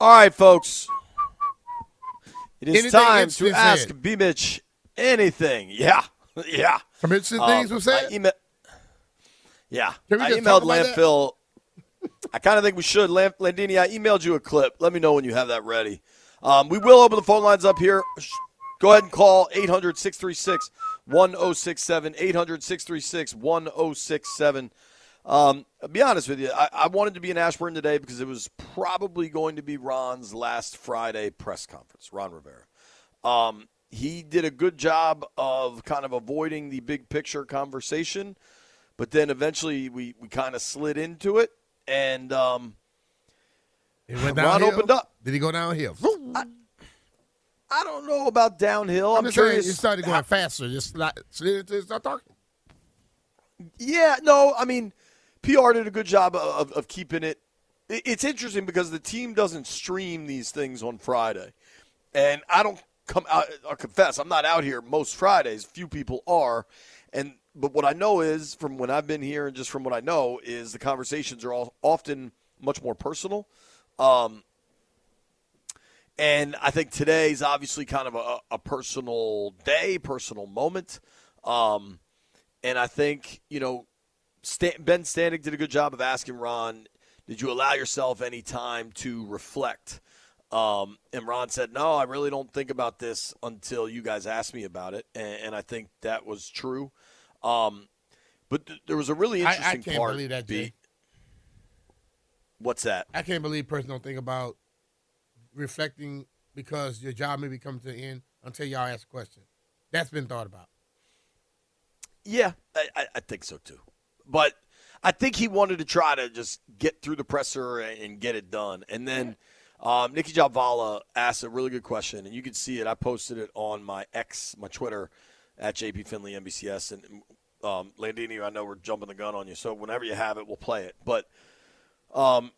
All right, folks. It is Anything time to ask said? B. Mitch anything. Yeah, yeah. Some interesting Um, things were said. I ema- yeah, we I emailed talk about that? landfill. I kind of think we should. Landini, I emailed you a clip. Let me know when you have that ready. Um, we will open the phone lines up here. Go ahead and call 800 636 1067. 800 636 1067. Um, I'll be honest with you, I, I wanted to be in Ashburn today because it was probably going to be Ron's last Friday press conference, Ron Rivera. Um, he did a good job of kind of avoiding the big picture conversation, but then eventually we, we kind of slid into it, and um, It went Ron downhill? opened up. Did he go downhill? I don't know about downhill. I'm I'm just saying, curious. you started going faster. Just like, start talking. Yeah, no, I mean, PR did a good job of, of keeping it. it- It's interesting because the team doesn't stream these things on Friday, and I don't come out. I'll confess, I'm not out here most Fridays. Few people are, and but what I know is from when I've been here and just from what I know is the conversations are all often much more personal. Um, and I think today's obviously kind of a, a personal day, personal moment. Um, and I think, you know, Stan- Ben Standig did a good job of asking Ron, did you allow yourself any time to reflect? Um, and Ron said, no, I really don't think about this until you guys ask me about it. And, and I think that was true. Um, but th- there was a really I- I interesting can't part. believe that. Jay. What's that? I can't believe person don't think about reflecting because your job may be coming to an end until y'all ask a question. That's been thought about. Yeah, I, I, I think so too. But I think he wanted to try to just get through the presser and, get it done. And then um, Nicki Jhabvala asked a really good question, and you can see it. I posted it on my X, my Twitter, at JP Finlay NBCS. And um, Landini, I know we're jumping the gun on you, so whenever you have it, we'll play it. But um,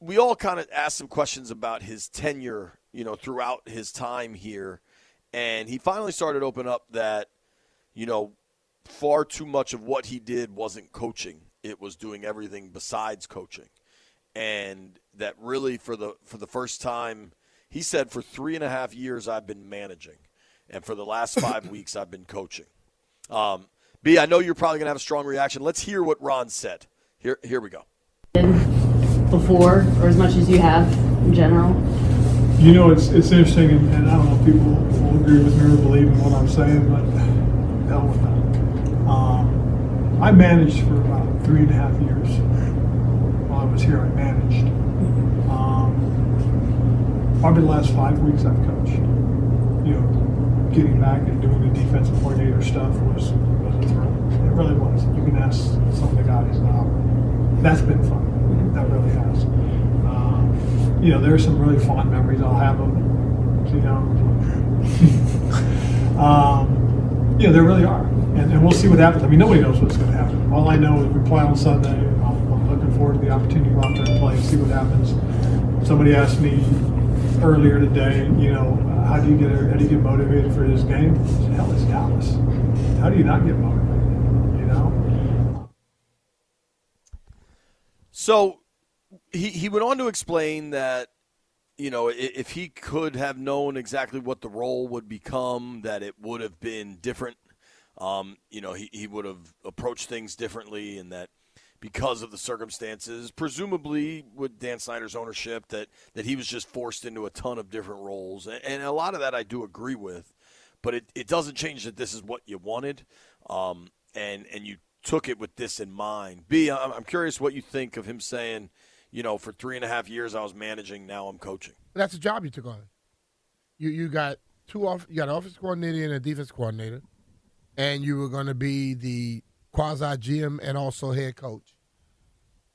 we all kind of asked some questions about his tenure, you know, throughout his time here. And he finally started open up that, you know, far too much of what he did wasn't coaching. It was doing everything besides coaching. And that really for the for the first time, he said for three and a half years I've been managing. And for the last five weeks I've been coaching. Um, B, I know you're probably gonna have a strong reaction. Let's hear what Ron said. Here here we go. before or as much as you have in general? You know, it's it's interesting, and, and I don't know if people will agree with me or believe in what I'm saying, but hell with that. I managed for about three and a half years. While I was here, I managed. Um, probably the last five weeks I've coached. You know, getting back and doing the defensive coordinator stuff was was a thrill. It really was. You can ask some of the guys. Um, that's been fun. That really has. Um, you know, there's some really fond memories. I'll have them. You know, um, you know, there really are, and, and we'll see what happens. I mean, nobody knows what's going to happen. All I know is we play on Sunday. I'm, I'm looking forward to the opportunity to go out there and play and see what happens. Somebody asked me earlier today, you know, how do you get how do you get motivated for this game? Said, Hell, it's Dallas. How do you not get motivated? You know. So he, he went on to explain that, you know, if he could have known exactly what the role would become, that it would have been different. Um, you know, he, he would have approached things differently, and that because of the circumstances, presumably with Dan Snyder's ownership, that, that he was just forced into a ton of different roles. And, and a lot of that I do agree with, but it, it doesn't change that this is what you wanted. Um, and, and you took it with this in mind. B, I'm, curious what you think of him saying, you know, for three and a half years I was managing, now I'm coaching. That's the job you took on. You you got two off. You got an offense coordinator and a defense coordinator, and you were going to be the quasi GM and also head coach.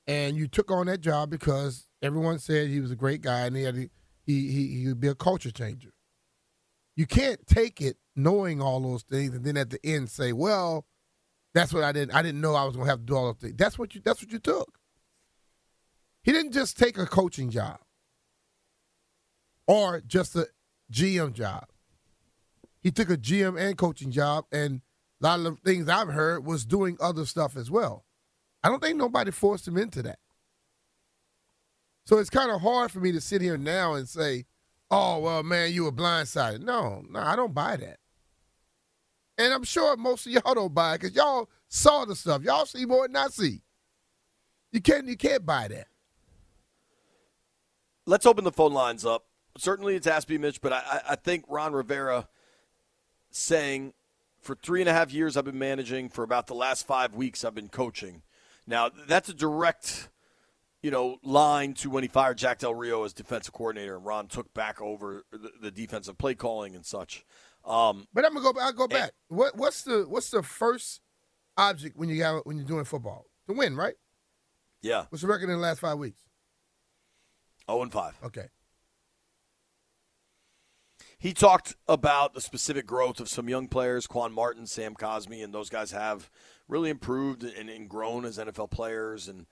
And you took on that job because everyone said he was a great guy and he had he he he would be a culture changer. You can't take it knowing all those things and then at the end say, "Well, that's what I didn't. I didn't know I was going to have to do all those things." That's what you. That's what you took. He didn't just take a coaching job or just a GM job. He took a GM and coaching job, and a lot of the things I've heard was doing other stuff as well. I don't think nobody forced him into that. So it's kind of hard for me to sit here now and say, "Oh, well, man, you were blindsided." No, no, I don't buy that. And I'm sure most of y'all don't buy it because y'all saw the stuff. Y'all see more than I see. You can't, you can't buy that. Let's open the phone lines up. Certainly, it's Ask Me Mitch, but I, I think Ron Rivera saying, "For three and a half years, I've been managing. For about the last five weeks, I've been coaching." Now, that's a direct you know, line to when he fired Jack Del Rio as defensive coordinator and Ron took back over the, the defensive play calling and such. Um, but I'm gonna go. I'll go back. And, what, what's the what's the first object when you got when you're doing football to win, right? Yeah. What's the record in the last five weeks? Oh and five. Okay. He talked about the specific growth of some young players, Quan Martin, Sam Cosmi, and those guys have really improved and, and grown as NFL players. And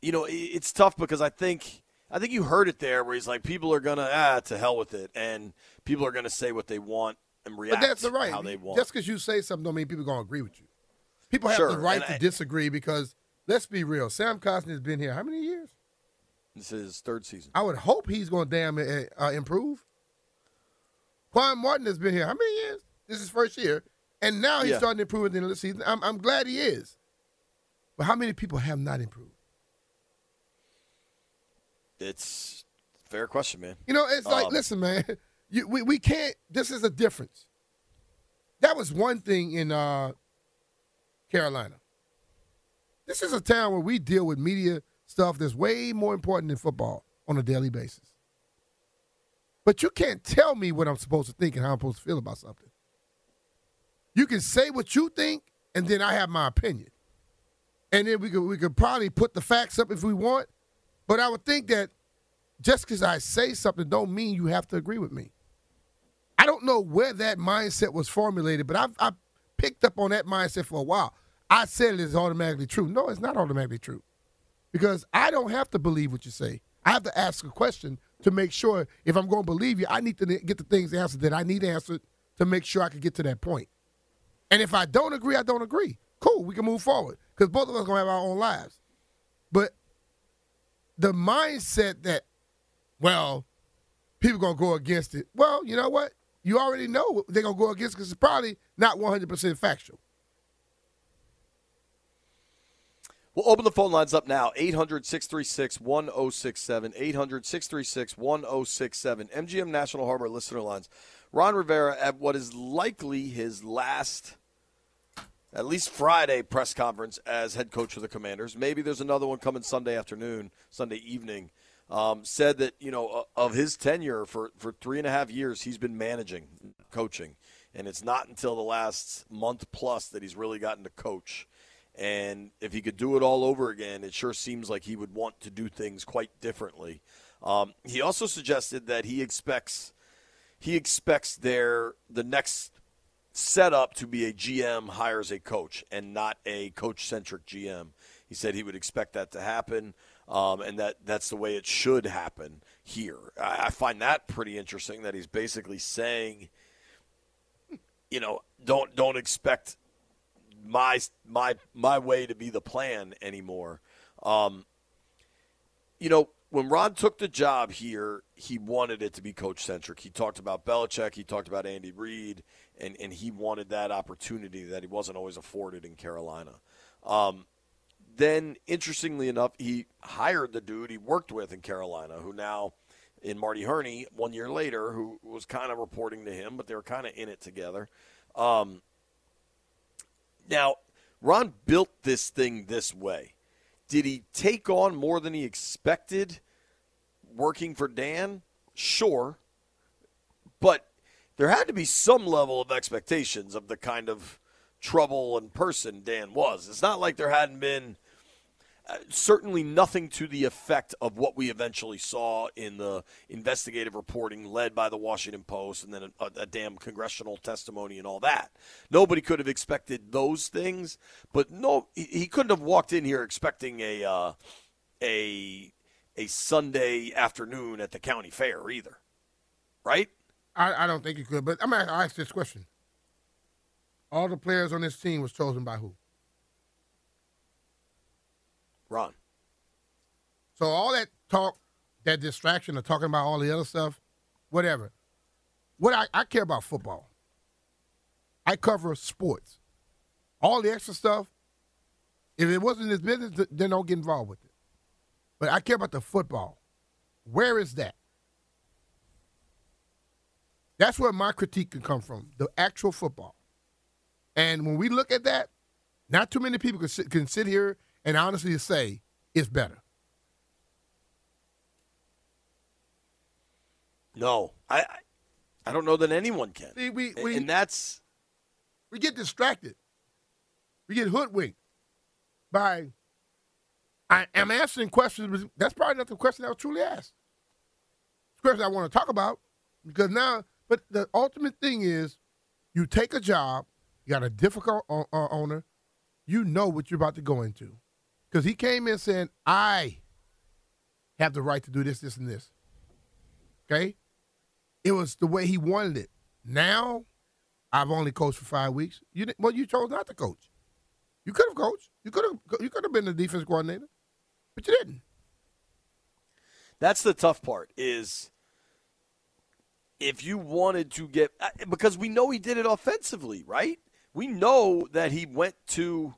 you know, it's tough because I think I think you heard it there where he's like, people are gonna ah to hell with it, and people are gonna say what they want and react. But that's the right. How they want. Just because you say something, don't mean people are gonna agree with you. People have sure. the right and to I, disagree because let's be real. Sam Cosmi has been here how many years? This is his third season. I would hope he's going to damn uh, improve. Quan Martin has been here how many years? This is his first year, and now he's yeah. starting to improve at the end of the season. I'm, I'm glad he is. But how many people have not improved? It's a fair question, man. You know, it's like, Um, listen, man, you, we, we can't, this is a difference. That was one thing in uh, Carolina. This is a town where we deal with media stuff that's way more important than football on a daily basis. But you can't tell me what I'm supposed to think and how I'm supposed to feel about something. You can say what you think, and then I have my opinion. And then we could we could probably put the facts up if we want, but I would think that just because I say something don't mean you have to agree with me. I don't know where that mindset was formulated, but I've, I've picked up on that mindset for a while. I said it is automatically true. No, it's not automatically true. Because I don't have to believe what you say. I have to ask a question to make sure if I'm going to believe you, I need to get the things answered that I need answered to make sure I can get to that point. And if I don't agree, I don't agree. Cool, we can move forward because both of us to have our own lives. But the mindset that, well, people going to go against it. Well, you know what? You already know they're going to go against because it's probably not 100% factual. We'll open the phone lines up now 800 636 1067. 800 636 1067. MGM National Harbor listener lines. Ron Rivera at what is likely his last, at least Friday, press conference as head coach of the Commanders. Maybe there's another one coming Sunday afternoon, Sunday evening. Um, said that, you know, of his tenure for, for three and a half years, he's been managing, coaching. And it's not until the last month plus that he's really gotten to coach. And if he could do it all over again, it sure seems like he would want to do things quite differently. Um, he also suggested that he expects he expects their the next setup to be a GM hires a coach and not a coach centric GM. He said he would expect that to happen, um, and that that's the way it should happen here. I, I find that pretty interesting. That he's basically saying, you know, don't don't expect my my my way to be the plan anymore. Um, you know, when Ron took the job here, he wanted it to be coach centric. He talked about Belichick, he talked about Andy Reid, and and he wanted that opportunity that he wasn't always afforded in Carolina. Um, then, interestingly enough, he hired the dude he worked with in Carolina, who now in Marty Hurney one year later, who was kind of reporting to him, but they were kind of in it together. Um, now, Ron built this thing this way. Did he take on more than he expected working for Dan? Sure. But there had to be some level of expectations of the kind of trouble and person Dan was. It's not like there hadn't been certainly nothing to the effect of what we eventually saw in the investigative reporting led by the Washington Post and then a, a, damn congressional testimony and all that. Nobody could have expected those things, but no, he, he couldn't have walked in here expecting a uh, a a Sunday afternoon at the county fair either, right? I, I don't think he could, but I'm gonna ask this question: All the players on this team was chosen by who? Ron. So all that talk that distraction of talking about all the other stuff, whatever. What I, I care about football. I cover sports. All the extra stuff, if it wasn't his business, then don't get involved with it. But I care about the football. Where is that? That's where my critique can come from, the actual football. And when we look at that, not too many people can sit, can sit here and honestly to say it's better. No, I, I- don't know that anyone can. See, we, we, and that's we get distracted. We get hoodwinked by. I am answering questions. but That's probably not the question I was truly asked. It's a question I want to talk about because now, but the ultimate thing is, you take a job, you got a difficult o- o- owner, you know what you're about to go into, because he came in saying, "I have the right to do this, this, and this." Okay, it was the way he wanted it. Now I've only coached for five weeks. You well, you chose not to coach. You could have coached. You could have. You could have been the defense coordinator, but you didn't. That's the tough part is if you wanted to get uh, because we know he did it offensively, right? We know that he went to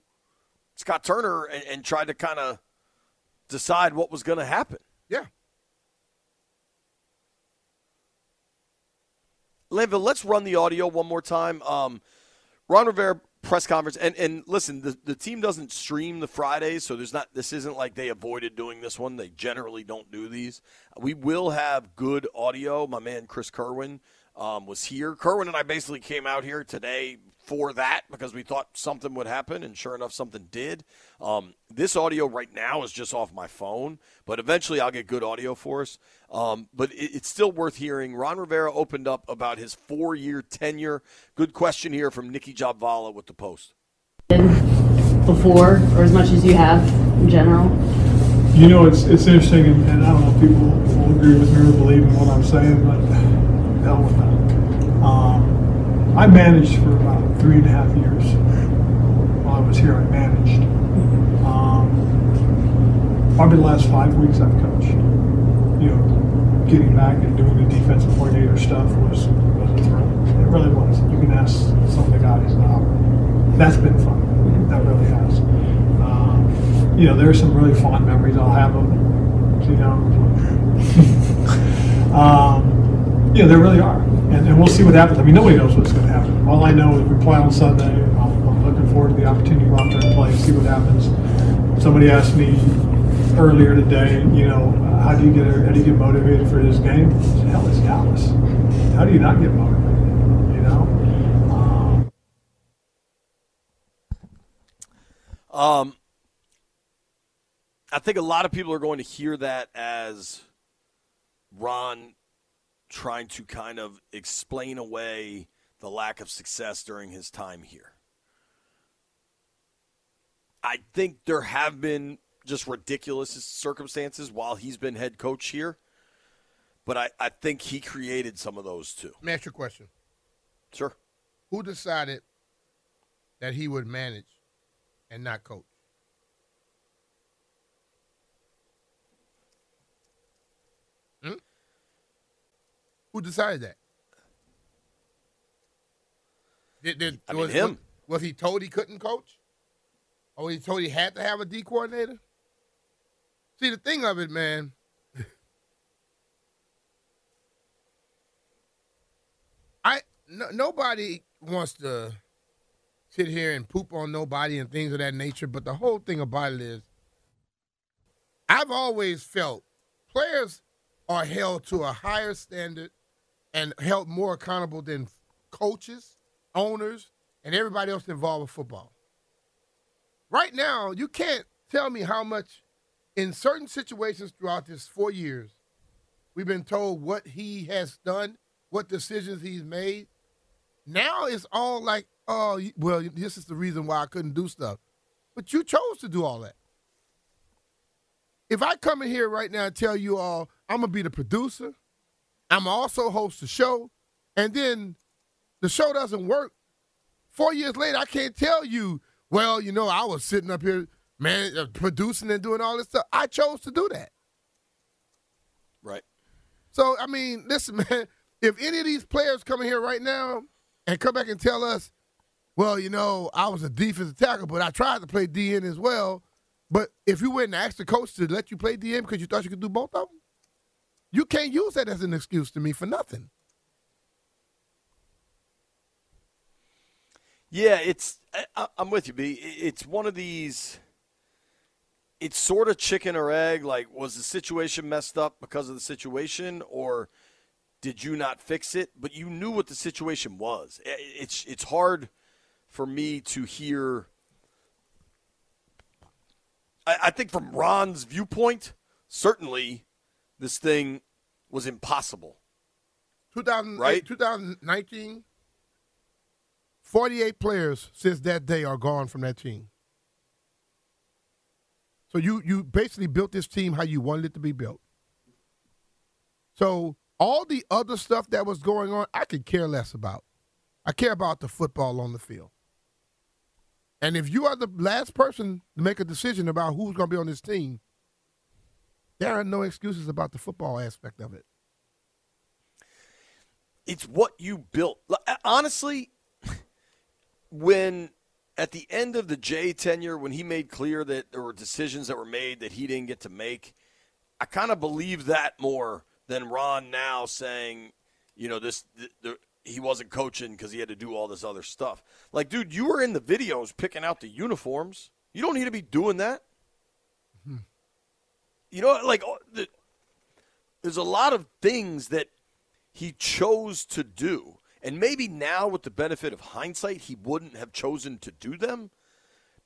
Scott Turner and, and tried to kind of decide what was going to happen. Yeah. Lanville, let's run the audio one more time. Um, Ron Rivera press conference, and and listen, the the team doesn't stream the Fridays, so there's not. This isn't like they avoided doing this one. They generally don't do these. We will have good audio. My man Chris Kerwin um, was here. Kerwin and I basically came out here today for that because we thought something would happen, and sure enough, something did. Um, this audio right now is just off my phone, but eventually I'll get good audio for us. Um, but it, it's still worth hearing. Ron Rivera opened up about his four-year tenure. Good question here from Nicki Jhabvala with the Post. before or as much as you have in general? You know, it's it's interesting, and, and I don't know if people will agree with me or believe in what I'm saying, but hell with that. Um, I managed for about three and a half years. While I was here, I managed. Um, probably the last five weeks I've coached. You know, getting back and doing the defensive coordinator stuff was was a thrill. It really was. You can ask some of the guys. Um, that's been fun. That really has. Um, you know, there's some really fond memories. I'll have them. You know, um, you know, there really are, and, we'll see what happens. I mean, nobody knows what's going to happen. All I know is we play on Sunday. I'm, I'm looking forward to the opportunity to go out there and play see what happens. Somebody asked me earlier today, you know, how do you get how do you get motivated for this game? Said, Hell, it's Dallas. How do you not get motivated? You know. Um, Um, I think a lot of people are going to hear that as Ron trying to kind of explain away the lack of success during his time here. I think there have been just ridiculous circumstances while he's been head coach here, but I, I think he created some of those too. Let me ask you a question. Sure. Who decided that he would manage and not coach? Who decided that? Did, did, I mean, was, him. Was, was he told he couldn't coach? Or was he told he had to have a D coordinator? See, the thing of it, man, I no, nobody wants to sit here and poop on nobody and things of that nature. But the whole thing about it is, I've always felt players are held to a higher standard and held more accountable than coaches, owners, and everybody else involved with football. Right now, you can't tell me how much in certain situations throughout this four years we've been told what he has done, what decisions he's made. Now it's all like, oh, well, this is the reason why I couldn't do stuff. But you chose to do all that. If I come in here right now and tell you all, I'm going to be the producer, I'm also host the show, and then the show doesn't work, four years later, I can't tell you, well, you know, I was sitting up here, man, uh, producing and doing all this stuff. I chose to do that. Right. So I mean, listen, man. If any of these players come in here right now and come back and tell us, well, you know, I was a defensive tackle, but I tried to play DN as well. But if you went and asked the coach to let you play DN because you thought you could do both of them, you can't use that as an excuse to me for nothing. Yeah, it's. I, I'm with you, B. It's one of these. It's sort of chicken or egg. Like, was the situation messed up because of the situation, or did you not fix it? But you knew what the situation was. It's it's hard for me to hear. I, I think from Ron's viewpoint, certainly, this thing was impossible. 2000, Right. 2019, 48 players since that day are gone from that team. So you you basically built this team how you wanted it to be built. So all the other stuff that was going on, I could care less about. I care about the football on the field. And if you are the last person to make a decision about who's going to be on this team, there are no excuses about the football aspect of it. it's what you built. Uh, honestly, when at the end of the Jay tenure, when he made clear that there were decisions that were made that he didn't get to make, I kind of believe that more than Ron now saying, you know, this he wasn't coaching because he had to do all this other stuff. Like, dude, you were in the videos picking out the uniforms. You don't need to be doing that. You know, like oh, the, there's a lot of things that he chose to do. And maybe now, with the benefit of hindsight, he wouldn't have chosen to do them.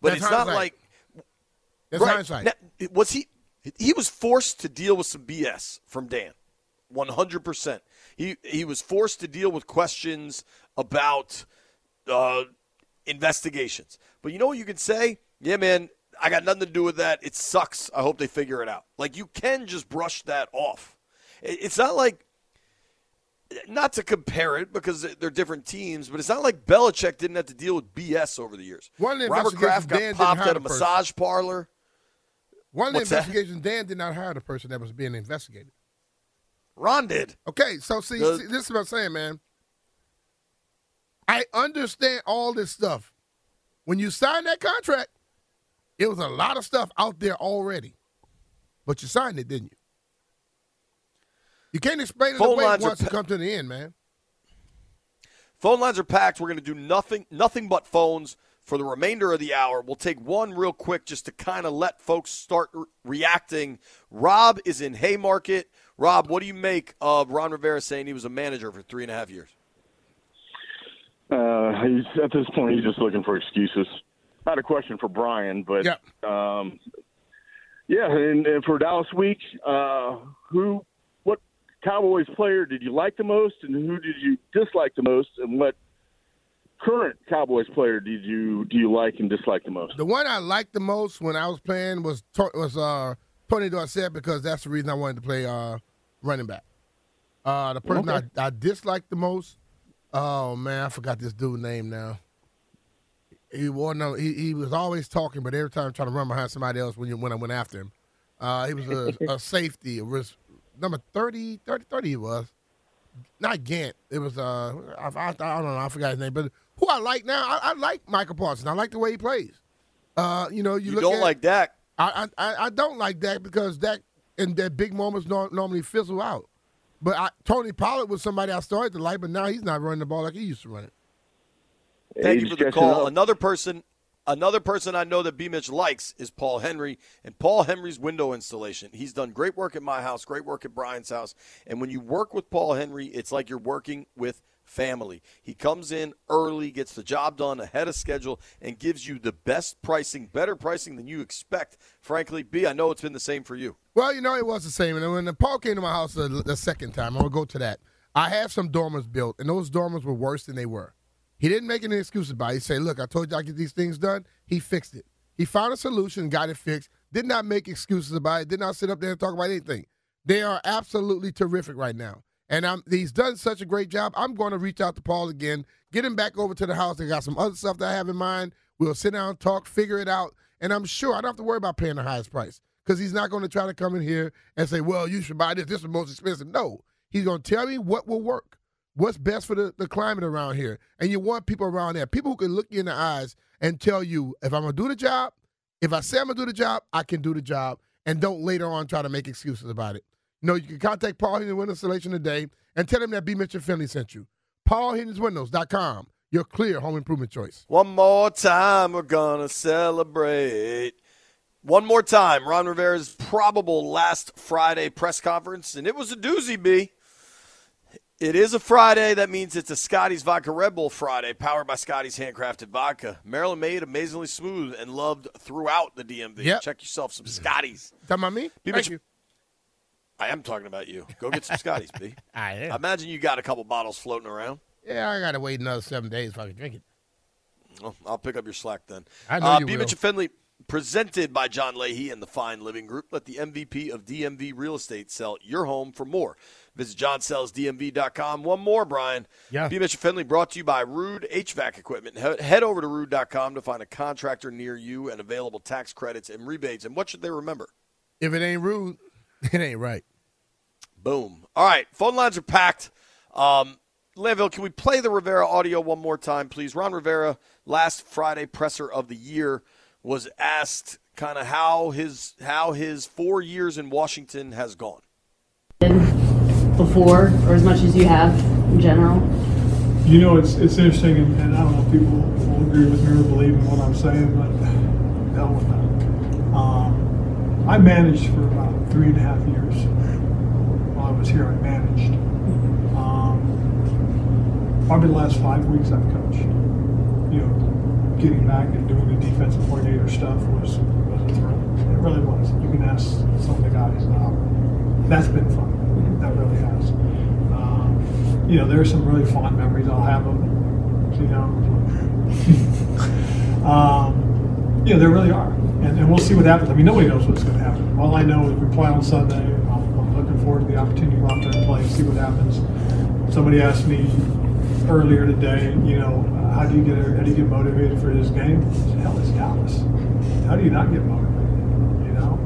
But That's it's not like That's right. hindsight. Now, was he? He was forced to deal with some BS from Dan, one hundred percent. He he was forced to deal with questions about uh, investigations. But you know what you can say? Yeah, man, I got nothing to do with that. It sucks. I hope they figure it out. Like you can just brush that off. It's not like not to compare it because they're different teams, but it's not like Belichick didn't have to deal with BS over the years. One of the Robert Kraft got popped at a person. massage parlor. One of the What's that? investigations, Dan did not hire the person that was being investigated. Ron did. Okay, so see, The- see, this is what I'm saying, man. I understand all this stuff. When you sign that contract, it was a lot of stuff out there already, but you signed it, didn't you? You can't explain it Phone away lines are once you come to the end, man. Phone lines are packed. We're going to do nothing, nothing but phones for the remainder of the hour. We'll take one real quick just to kind of let folks start re- reacting. Rob is in Haymarket. Rob, what do you make of Ron Rivera saying he was a manager for three and a half years? Uh, he's at this point, he's just looking for excuses. I had a question for Brian, but Yep. um, yeah, and, and for Dallas Week, uh, who, what Cowboys player did you like the most, and who did you dislike the most, and what current Cowboys player did you do you like and dislike the most? The one I liked the most when I was playing was was uh, Tony Dorsett because that's the reason I wanted to play uh, running back. Uh, the person Okay. I, I disliked the most, oh man, I forgot this dude's name now. He wore no, he, he was always talking, but every time trying to run behind somebody else when you when I went after him. Uh, he was a, a safety, it was number 30, 30, 30 he was. Not Gant. It was uh I, I, I don't know, I forgot his name, but who I like now, I, I like Michael Parsons. I like the way he plays. Uh, you know, you, You, look don't at, like Dak. I, I I don't like that because that in that big moments nor, normally fizzle out. But I, Tony Pollard was somebody I started to like, but now he's not running the ball like he used to run it. Thank you for the call. Another person, another person I know that B. Mitch likes is Paul Henry, and Paul Henry's window installation. He's done great work at my house, great work at Brian's house, and when you work with Paul Henry, it's like you're working with family. He comes in early, gets the job done ahead of schedule, and gives you the best pricing, better pricing than you expect. Frankly, B, I know it's been the same for you. Well, you know, it was the same. And when Paul came to my house the, the second time, I'm gonna go to that. I have some dormers built, and those dormers were worse than they were. He didn't make any excuses about it. He said, "Look, I told you I get these things done." He fixed it. He found a solution, got it fixed. Did not make excuses about it. Did not sit up there and talk about anything. They are absolutely terrific right now, and I'm, he's done such a great job. I'm going to reach out to Paul again, get him back over to the house. I got some other stuff that I have in mind. We'll sit down, talk, figure it out, and I'm sure I don't have to worry about paying the highest price because he's not going to try to come in here and say, well, you should buy this. This is the most expensive. No, he's going to tell me what will work, what's best for the, the climate around here. And you want people around there, people who can look you in the eyes and tell you, if I'm to do the job, if I say I'm to do the job, I can do the job. And don't later on try to make excuses about it. No, you can contact Paul Henry Windows Installation today and tell him that B. Mitchell Finlay sent you. PaulHenry'sWindows.com, your clear home improvement choice. One more time, we're gonna celebrate. One more time, Ron Rivera's probable last Friday press conference, and it was a doozy, B. It is a Friday. That means it's a Scotty's Vodka Red Bull Friday, powered by Scotty's handcrafted vodka. Maryland made amazingly smooth and loved throughout the DMV. Yep. Check yourself some Scotty's. Talking about me? B. Thank you. I am talking about you. Go get some Scotty's, B. I I am. imagine you got a couple bottles floating around. Yeah, I got to wait another seven days if I can drink it. Well, I'll pick up your slack then. I know uh, you B. will. Mitchell Finlay, presented by John Leahy and the Fine Living Group. Let the MVP of DMV Real Estate sell your home for more. Visit johnsellsdmv.com. One more, Brian. Yeah. B. Mitchell Finlay brought to you by Ruud HVAC Equipment. Head over to ruud.com to find a contractor near you and available tax credits and rebates. And what should they remember? If it ain't rude, it ain't right. Boom. All right, phone lines are packed. Um, Landville, can we play the Rivera audio one more time, please? Ron Rivera, last Friday presser of the year, was asked kind of how his how his four years in Washington has gone. Before, or as much as you have in general? You know, it's it's interesting, and, and I don't know if people will agree with me or believe in what I'm saying, but hell with that. Um, I managed for about three and a half years. While I was here, I managed. Um, probably the last five weeks I've coached. You know, getting back and doing the defensive coordinator stuff was was a thrill. It really was. You can ask some of the guys. Um, that's been fun. That really has. Um, you know, there's some really fond memories. I'll have them. You know, um, you know, there really are, and, and we'll see what happens. I mean, nobody knows what's going to happen. All I know is we play on Sunday. I'm, I'm looking forward to the opportunity to go out there and play, and see what happens. Somebody asked me earlier today, you know, how do you get how do you get motivated for this game? Said, Hell, it's Dallas. How do you not get motivated? You know.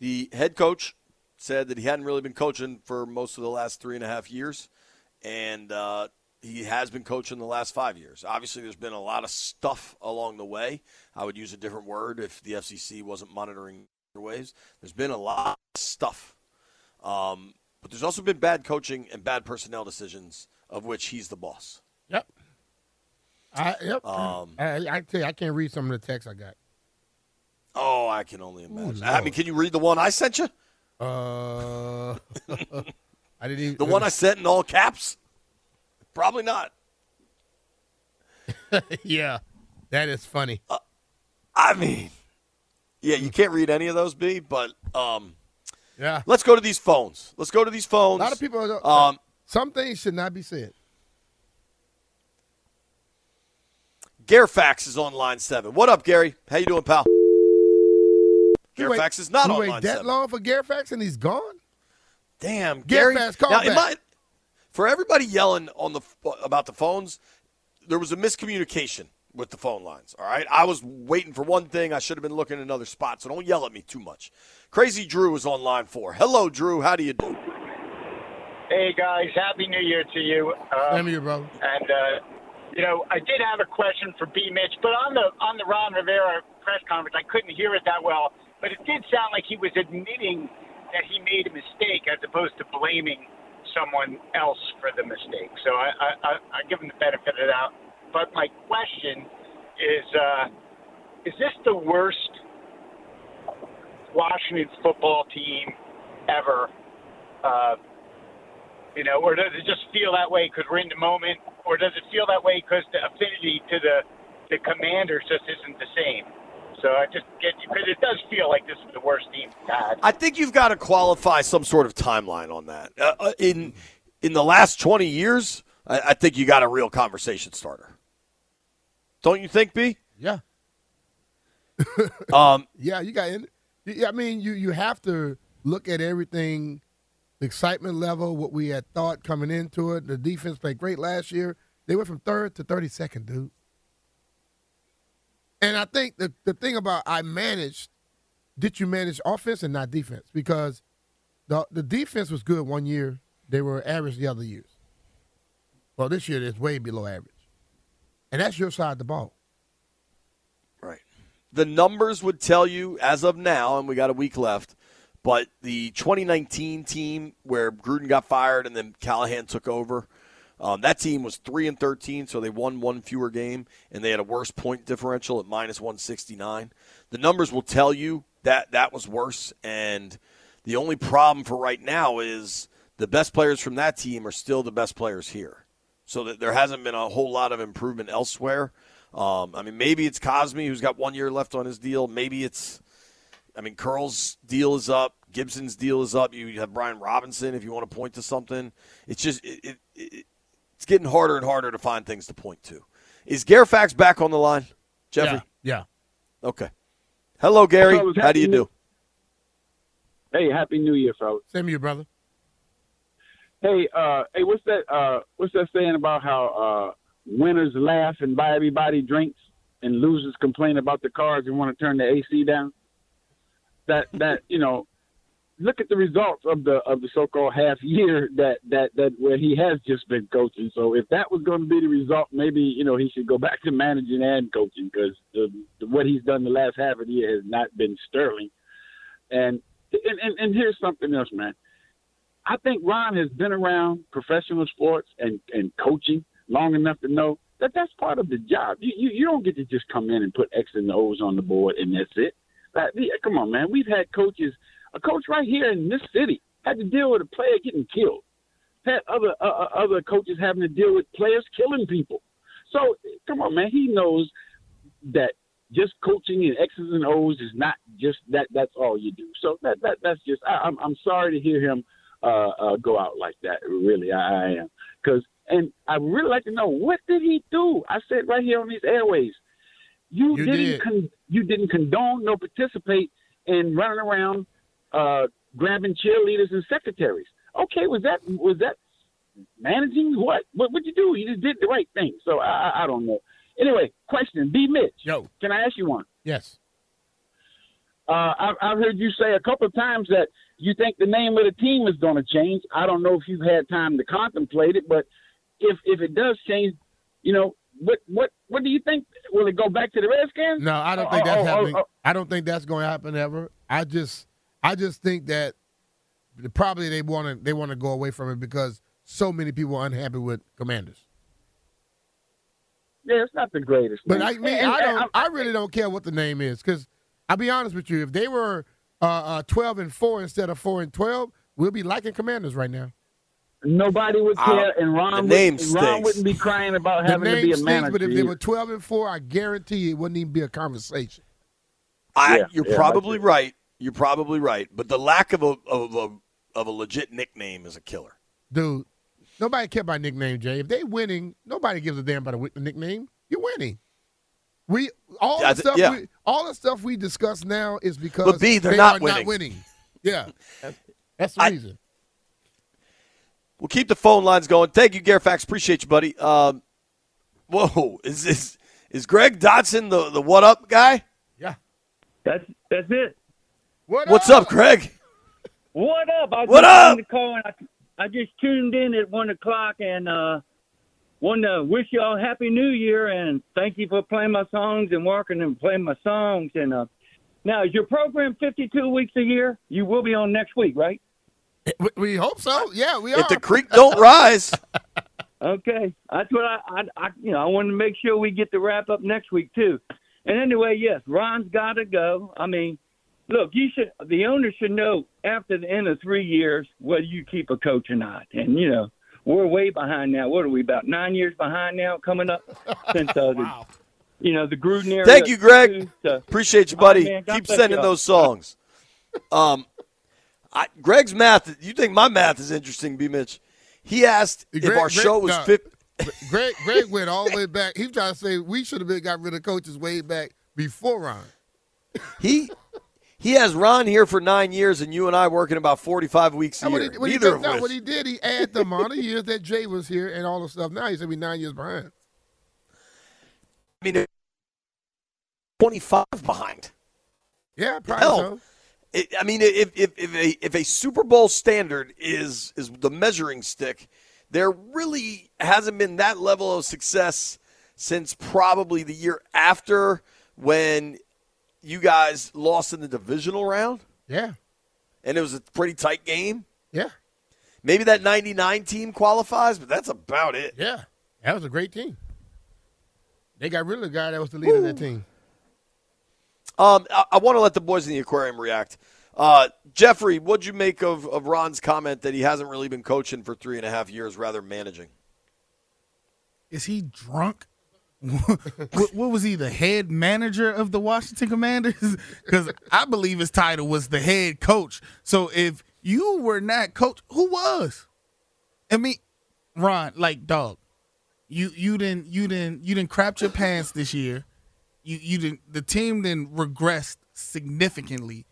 The head coach said that he hadn't really been coaching for most of the last three and a half years, and uh, he has been coaching the last five years. Obviously, there's been a lot of stuff along the way. I would use a different word if the FCC wasn't monitoring waves. There's been a lot of stuff, um, but there's also been bad coaching and bad personnel decisions, of which he's the boss. Yep. I, yep. Um, I, I tell you, I can't read some of the text I got. Oh, I can only imagine. I mean, can you read the one I sent you? Uh, I didn't even. The one I sent in all caps? Probably not. yeah, that is funny. I mean, yeah, you can't read any of those, B. But um, Yeah, let's go to these phones. Let's go to these phones. a lot of people. Are, Um, some things should not be said. Fairfax is on line seven. What up, Gary? How you doing, pal? You wait- is not you on wait line that seven. long for Fairfax and he's gone. Damn, Gary. Fairfax, call now, back. am I- for everybody yelling on the about the phones, there was a miscommunication with the phone lines. All right, I was waiting for one thing. I should have been looking in another spot. So don't yell at me too much. Crazy Drew is on line four. Hello, Drew. How do you do? Hey guys, happy New Year to you. Um, Same here, bro. and uh, you know, I did have a question for B. Mitch, but on the on the Ron Rivera press conference, I couldn't hear it that well. But it did sound like he was admitting that he made a mistake, as opposed to blaming someone else for the mistake. So I I, I, I give him the benefit of that. But my question is, uh, is this the worst Washington football team ever? Uh, you know, or does it just feel that way because we're in the moment, or does it feel that way because the affinity to the the commanders just isn't the same? So I just get because it does feel like this is the worst team had. I think you've got to qualify some sort of timeline on that. Uh, uh, in in the last twenty years, I, I think you got a real conversation starter. Don't you think, B? Yeah, Um, yeah. You got. in- Yeah, I mean, you you have to look at everything, the excitement level, what we had thought coming into it. The defense played great last year. They went from third to thirty second, dude. And I think the the thing about I managed, did you manage offense and not defense? Because the the defense was good one year, they were average the other years. Well, this year it's way below average, and that's your side of the ball. Right. The numbers would tell you as of now, and we got a week left. But the 2019 team where Gruden got fired and then Callahan took over, um, that team was three and 13, so they won one fewer game, and they had a worse point differential at minus 169. The numbers will tell you that that was worse, and the only problem for right now is the best players from that team are still the best players here. So that there hasn't been a whole lot of improvement elsewhere. Um, I mean, maybe it's Cosmi who's got one year left on his deal. Maybe it's, I mean, Curl's deal is up. Gibson's deal is up. You have Brian Robinson if you want to point to something. It's just it, it, it, it's getting harder and harder to find things to point to. Is Fax back on the line, Jeffrey? Yeah. yeah. Okay. Hello, Gary. Hello, How do you do? Hey, happy New Year, fellas. Same to you, brother. Hey, uh, hey, what's that? Uh, what's that saying about how uh, winners laugh and buy everybody drinks, and losers complain about the cars and want to turn the AC down? That that you know, look at the results of the of the so-called half year that that that where he has just been coaching. So if that was going to be the result, maybe you know he should go back to managing and coaching because the, the, what he's done the last half of the year has not been sterling. And and, and and here's something else, man. I think Ron has been around professional sports and and coaching long enough to know that that's part of the job. You you, you don't get to just come in and put X and O's on the board and that's it. That, come on, man. We've had coaches a coach right here in this city had to deal with a player getting killed. Had other uh, uh, other coaches having to deal with players killing people. So come on, man. He knows that just coaching and X's and O's is not just that. That's all you do. So that that that's just. I, I'm I'm sorry to hear him uh, uh, go out like that. Really, I, I am. Because and I really like to know what did he do? I said right here on these airways. You, You didn't did. con- you didn't condone nor participate in running around uh, grabbing cheerleaders and secretaries. Okay, was that was that managing what? What would you do? You just did the right thing. So I, I, don't know. Anyway, question: B. Mitch, Yo. can I ask you one? Yes. Uh, I've, I've heard you say a couple of times that you think the name of the team is going to change. I don't know if you've had time to contemplate it, but if if it does change, you know, what what what do you think? Will it go back to the Redskins? No, I don't think Oh, that's oh, oh, happening. oh. I don't think that's going to happen ever. I just, I just think that probably they want to they want to go away from it because so many people are unhappy with Commanders. Yeah, it's not the greatest. But man. I mean, And- I don't. I really don't care what the name is because I'll be honest with you. If they were uh, uh, twelve and four instead of four and twelve, we'll be liking Commanders right now. Nobody would I care, don't- and Ron, would, name Ron wouldn't be crying about The having to be a stinks, manager. but if they were twelve and four, I guarantee it wouldn't even be a conversation. I, Yeah, you're yeah, probably that's right. You're probably right. But the lack of a of a of a legit nickname is a killer. Dude, nobody care about nickname, Jay. If they winning, nobody gives a damn about a nickname. You're winning. We all Yeah, the stuff yeah. we all the stuff we discuss now is because But B, they're they not are winning. not winning. Yeah, That's- that's the I- reason. We'll keep the phone lines going. Thank you, Fax. Appreciate you, buddy. Um, whoa, is this is Greg Dotson the the what up guy? Yeah. That's that's it. What What's up, Greg? What up? I What up? wanted to call and I, I just tuned in at one o'clock and uh, wanted to wish y'all happy New Year and thank you for playing my songs and working and playing my songs. And uh, now, is your program fifty-two weeks a year? You will be on next week, right? We, we hope so. Yeah, we are. If the creek don't rise, Okay, that's what I, I, I, you know, I wanted to make sure we get the wrap up next week too. And anyway, yes, Ron's got to go. I mean, look, you should, the owner should know after the end of three years whether you keep a coach or not. And you know, we're way behind now. What are we about nine years behind now coming up since uh, the, you know, the Gruden era. Thank you, Greg. So, appreciate you, buddy. Oh, man, keep sending y'all. those songs. Um, I, Greg's math. You think my math is interesting, B. Mitch? He asked if our Greg- show was no. fif- Greg, Greg went all the way back. He was trying to say we should have been got rid of coaches way back before Ron. He he has Ron here for nine years, and you and I working about forty-five weeks a year. he, what he Neither did, of no, what he did, he added the amount of years that Jay was here and all the stuff. Now he said we nine years behind. I mean, 25 behind. Yeah, probably Hell, so. It, I mean, if, if, if, a, if a Super Bowl standard is is the measuring stick, there really hasn't been that level of success since probably the year after when you guys lost in the divisional round, Yeah, and it was a pretty tight game. yeah, Maybe that 99 team qualifies, but that's about it. yeah. That was a great team. They got rid of the guy that was the leader of that team. Um, I, I want to let the boys in the aquarium react. Uh, Jeffrey, what'd you make of, of Ron's comment that he hasn't really been coaching for three and a half years, rather managing? Is he drunk? what, what was he, the head manager of the Washington Commanders? Because I believe his title was the head coach. So if you were not coach, who was? I mean, Ron, like dog, you you didn't you didn't you didn't crap your pants this year. You you didn't the team then regressed significantly,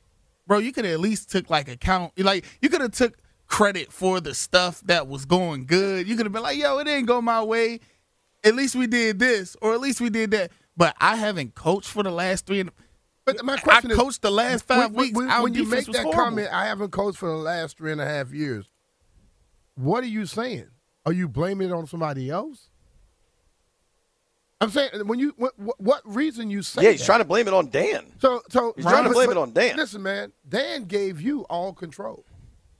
bro. You could at least took like account like you could have took credit for the stuff that was going good. You could have been like, yo, it didn't go my way. At least we did this, or at least we did that. But I haven't coached for the last three. And, But my I question is, coached the last five when, weeks. When, Our when you make that horrible. comment, I haven't coached for the last three and a half years. What are you saying? Are you blaming it on somebody else? I'm saying when you what, what- what reason you say Yeah, he's that? trying to blame it on Dan. So so He's trying to blame but it on Dan. Listen, man, Dan gave you all control.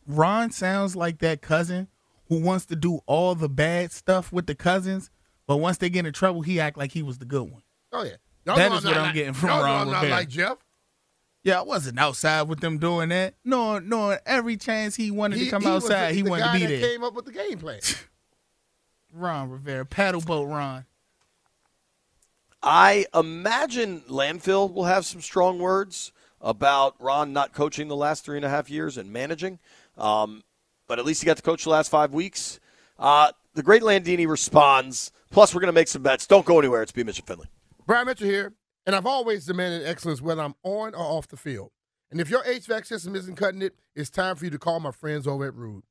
Ron sounds like that cousin who wants to do all the bad stuff with the cousins, but once they get in trouble, he act like he was the good one. Oh yeah, Y'all That know is I'm what I'm like- getting from y'all know Ron I'm not Rivera. like Jeff. Yeah, I wasn't outside with them doing that. No, no, every chance he wanted to come was outside, the, he the wanted guy to be that there. Came up with the game plan. Ron Rivera, paddle boat Ron. I imagine Landfill will have some strong words about Ron not coaching the last three and a half years and managing. Um, but at least he got to coach the last five weeks. Uh, the great Landini responds. Plus, we're going to make some bets. Don't go anywhere. It's B. Mitchell Finley. Brian Mitchell here, and I've always demanded excellence whether I'm on or off the field. And if your HVAC system isn't cutting it, it's time for you to call my friends over at Ruud.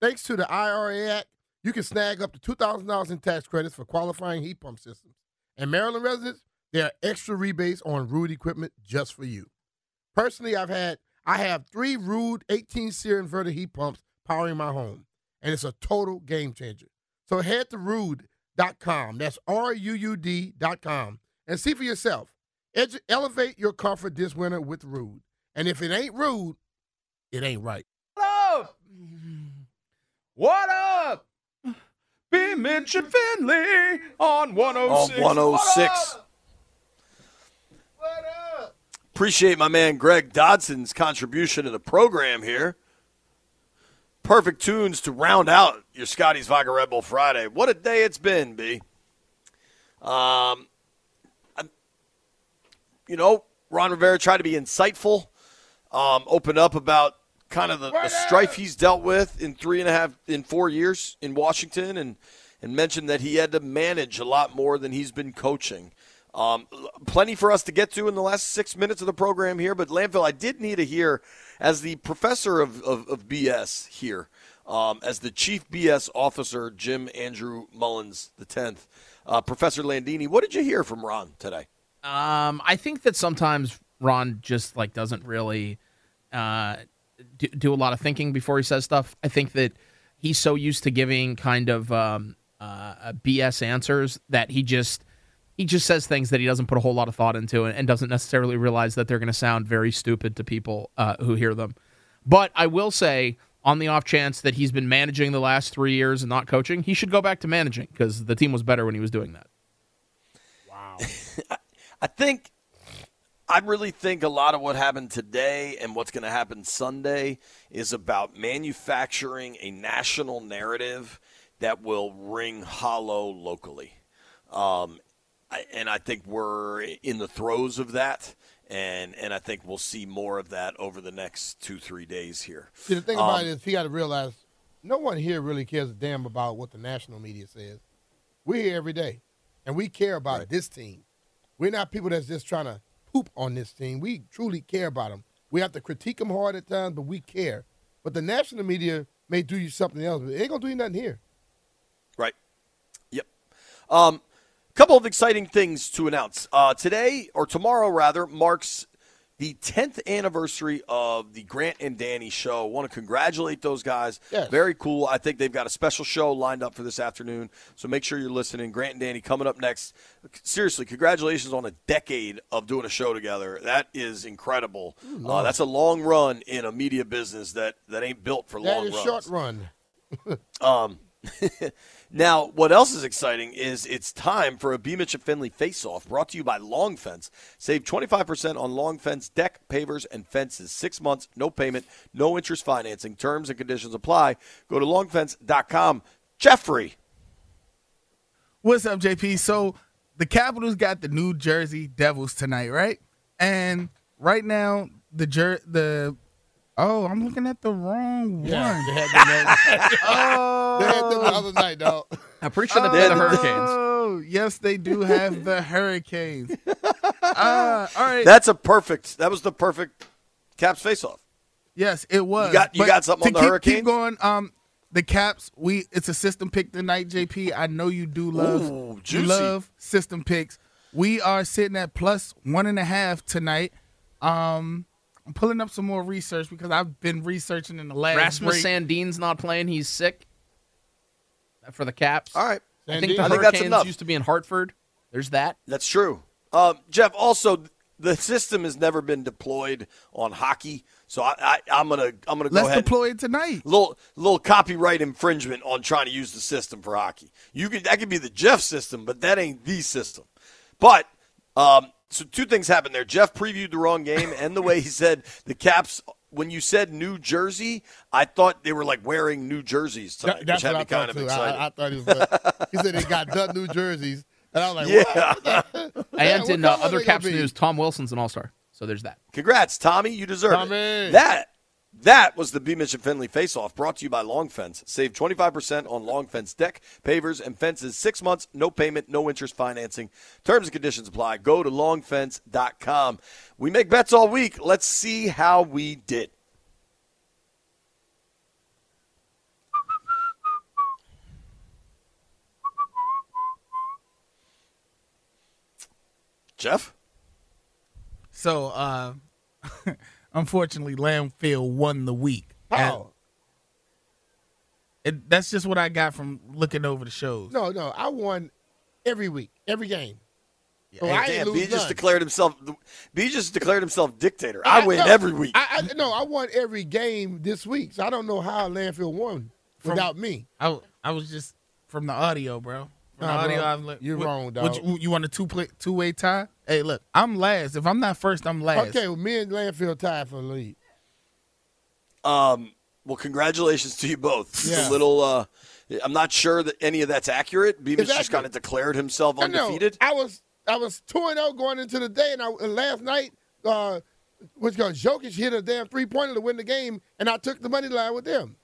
Thanks to the IRA Act, you can snag up to $2,000 in tax credits for qualifying heat pump systems. And Maryland residents, there are extra rebates on Ruud equipment just for you. Personally, I've had I have three Ruud 18 SEER inverter heat pumps powering my home, and it's a total game changer. So head to ruud.com. That's R U U D.com and see for yourself. Edu- elevate your comfort this winter with Ruud. And if it ain't Ruud, it ain't right. What up? Be Mitch and Finley on oh On 106. 106. Appreciate my man Greg Dodson's contribution to the program here. Perfect tunes to round out your Scotty's Vodka Red Bull Friday. What a day it's been, B. Um, I- you know, Ron Rivera tried to be insightful, um, open up about kind of the, the strife he's dealt with in three and a half, in four years in Washington, and and mentioned that he had to manage a lot more than he's been coaching. Um, plenty for us to get to in the last six minutes of the program here, but Landfill, I did need to hear, as the professor of, of, of BS here, um, as the chief BS officer, Jim Andrew Mullins the tenth, uh, Professor Landini, what did you hear from Ron today? Um, I think that sometimes Ron just like doesn't really uh, do, do a lot of thinking before he says stuff. I think that he's so used to giving kind of um, uh, BS answers that he just he just says things that he doesn't put a whole lot of thought into and, and doesn't necessarily realize that they're going to sound very stupid to people uh, who hear them. But I will say, on the off chance that he's been managing the last three years and not coaching, he should go back to managing because the team was better when he was doing that. Wow. I think I really think a lot of what happened today and what's going to happen Sunday is about manufacturing a national narrative that will ring hollow locally. Um, I, and I think we're in the throes of that. And, and I think we'll see more of that over the next two, three days here. See, the thing about Um, it is, he got to realize no one here really cares a damn about what the national media says. We're here every day, and we care about this team. We're not people that's just trying to poop on this team. We truly care about them. We have to critique them hard at times, but we care. But the national media may do you something else, but it ain't gonna do you nothing here. Right. Yep. Um, couple of exciting things to announce. Uh, today, or tomorrow rather, marks the 10th anniversary of the Grant and Danny show. want to congratulate those guys. Yes. Very cool. I think they've got a special show lined up for this afternoon, so make sure you're listening. Grant and Danny coming up next. Seriously, congratulations on a decade of doing a show together. That is incredible. Uh, that's a long run in a media business that, that ain't built for That long is runs. short run. Um, now, what else is exciting is it's time for a B. Mitch and Finley face-off brought to you by Long Fence. Save 25% on Long Fence deck, pavers, and fences. Six months, no payment, no interest financing. Terms and conditions apply. Go to longfence.com. Jeffrey. What's up, JP? So the Capitals got the New Jersey Devils tonight, right? And right now, the jer- the oh, I'm looking at the wrong Yeah, one. they had them, oh, they had them the other night, dog. I'm pretty sure that they're the Hurricanes. Oh, yes, they do have the Hurricanes. Uh, all right. That's a perfect. That was the perfect Caps face-off. Yes, it was. You got- you But got something to on the keep, Hurricanes? Keep going. Um, the Caps. We it's a system pick tonight, JP. I know you do love. Ooh, you juicy. love system picks. We are sitting at plus one and a half tonight. Um, I'm pulling up some more research because I've been researching in the last Rasmus break. Sandin's not playing. He's sick for the Caps. All right. I think the I think that's Hurricanes enough. used to be in Hartford. There's that. That's true. Um, Jeff, also the system has never been deployed on hockey, so I, I, I'm gonna I'm gonna go Let's ahead. deploy it tonight. little little copyright infringement on trying to use the system for hockey. You could that could be the Jeff system, but that ain't the system. But um, so two things happened there. Jeff previewed the wrong game, and the way he said the Caps. When you said New Jersey, I thought they were like wearing New Jerseys tonight, That- that's which had what me I kind thought of too. excited. I, I thought he was. Uh, he said they got done New Jerseys, and I was like, Yeah. what? And What in uh, other they gonna Caps news, Tom Wilson's an All Star. So there's that. Congrats, Tommy. You deserve Tommy. it. That that was the B. And Finley face-off brought to you by Long Fence. Save 25% on Long Fence deck, pavers, and fences. Six months, no payment, no interest financing. Terms and conditions apply. Go to longfence.com. We make bets all week. Let's see how we did. Jeff? So, uh, unfortunately, Landfill won the week. How? It, that's just what I got from looking over the shows. No, no, I won every week, every game. So Hey, I damn, lose B just declared himself. B just declared himself dictator. I, win no, every week. I, I, no, I won every game this week, so I don't know how Landfill won without me. I, I was just from the audio, bro. From Nah, audio, bro, I was like, you're what- wrong, what dog. you, you want a two play, two way tie? Hey, look, I'm last. If I'm not first, I'm last. Okay, well, me and Landfill tied for the lead. Um, well, congratulations to you both. It's Yeah. A little. Uh, I'm not sure that any of that's accurate. Beavis It's just kind of declared himself I know. undefeated. I was I was two and zero going into the day, and, I, and last night, uh, what's called Jokic hit a damn three pointer to win the game, and I took the money line with them.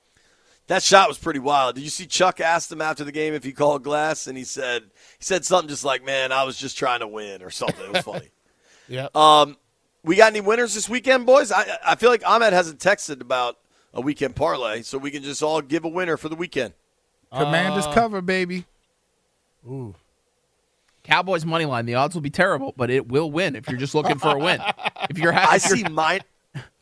That shot was pretty wild. Did you see Chuck asked him after the game if he called glass, and he said he said something just like, "Man, I was just trying to win" or something. It was funny. Yeah. Um, we got any winners this weekend, boys? I I feel like Ahmed hasn't texted about a weekend parlay, so we can just all give a winner for the weekend. Commanders Uh, cover, baby. Ooh. Cowboys money line. The odds will be terrible, but it will win if you're just looking for a win. If you're ha- I if you're- see mine.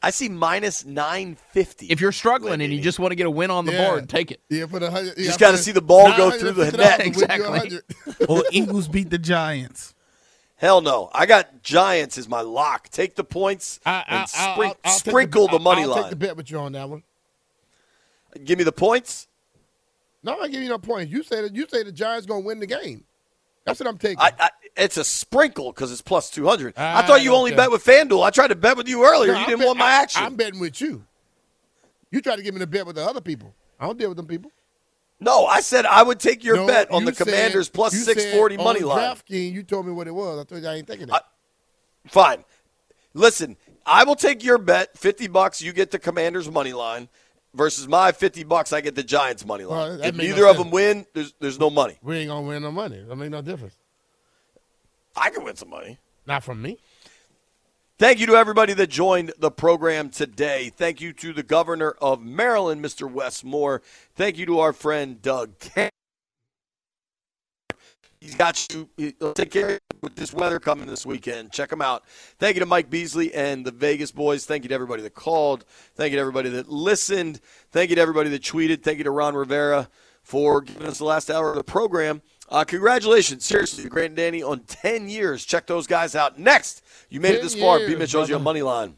I see minus nine fifty. if you're struggling and you just want to get a win on the Yeah. board, take it. Yeah, put a hundred. You yeah, just gotta see the ball go through the $950 net. to win you Exactly. 100. Or Eagles beat the Giants. Hell no. I got Giants as my lock. Take the points I, I, and I, sprin- I'll, I'll sprinkle the, I'll- money I'll line. take the bet with you on that one. Give me the points. No, I'm not giving you no points. You say that you say the Giants gonna win the game. That's what I'm taking. I, I, it's a sprinkle because it's plus 200. I I thought you only care. bet with FanDuel. I tried to bet with you earlier. No, you I'm didn't bet- want my action. I'm betting with you. You try to give me the bet with the other people. I don't deal with them people. no, I said I would take your No, bet on you the Commanders said- plus you 640 said money line. DraftKings, you told me what it was. I told you I ain't thinking that. Fine. Listen, I will take your bet, 50 bucks, you get the Commanders money line versus my 50 bucks, I get the Giants money line. Well, if make no neither of them win, there's there's no money. we ain't gonna win no money. That make no difference. I can win some money. Not from me. Thank you to everybody that joined the program today. Thank you to the governor of Maryland, Mr. Wes Moore. Thank you to our friend Doug Kemp. He's got you. He'll take care of you with this weather coming this weekend. Check them out. Thank you to Mike Beasley and the Vegas boys. Thank you to everybody that called. Thank you to everybody that listened. Thank you to everybody that tweeted. Thank you to Ron Rivera for giving us the last hour of the program. Uh, congratulations, seriously, to Grant and Danny on 10 years. Check those guys out. Next, you made it 10 this far. B years, Mitch owes you a money line.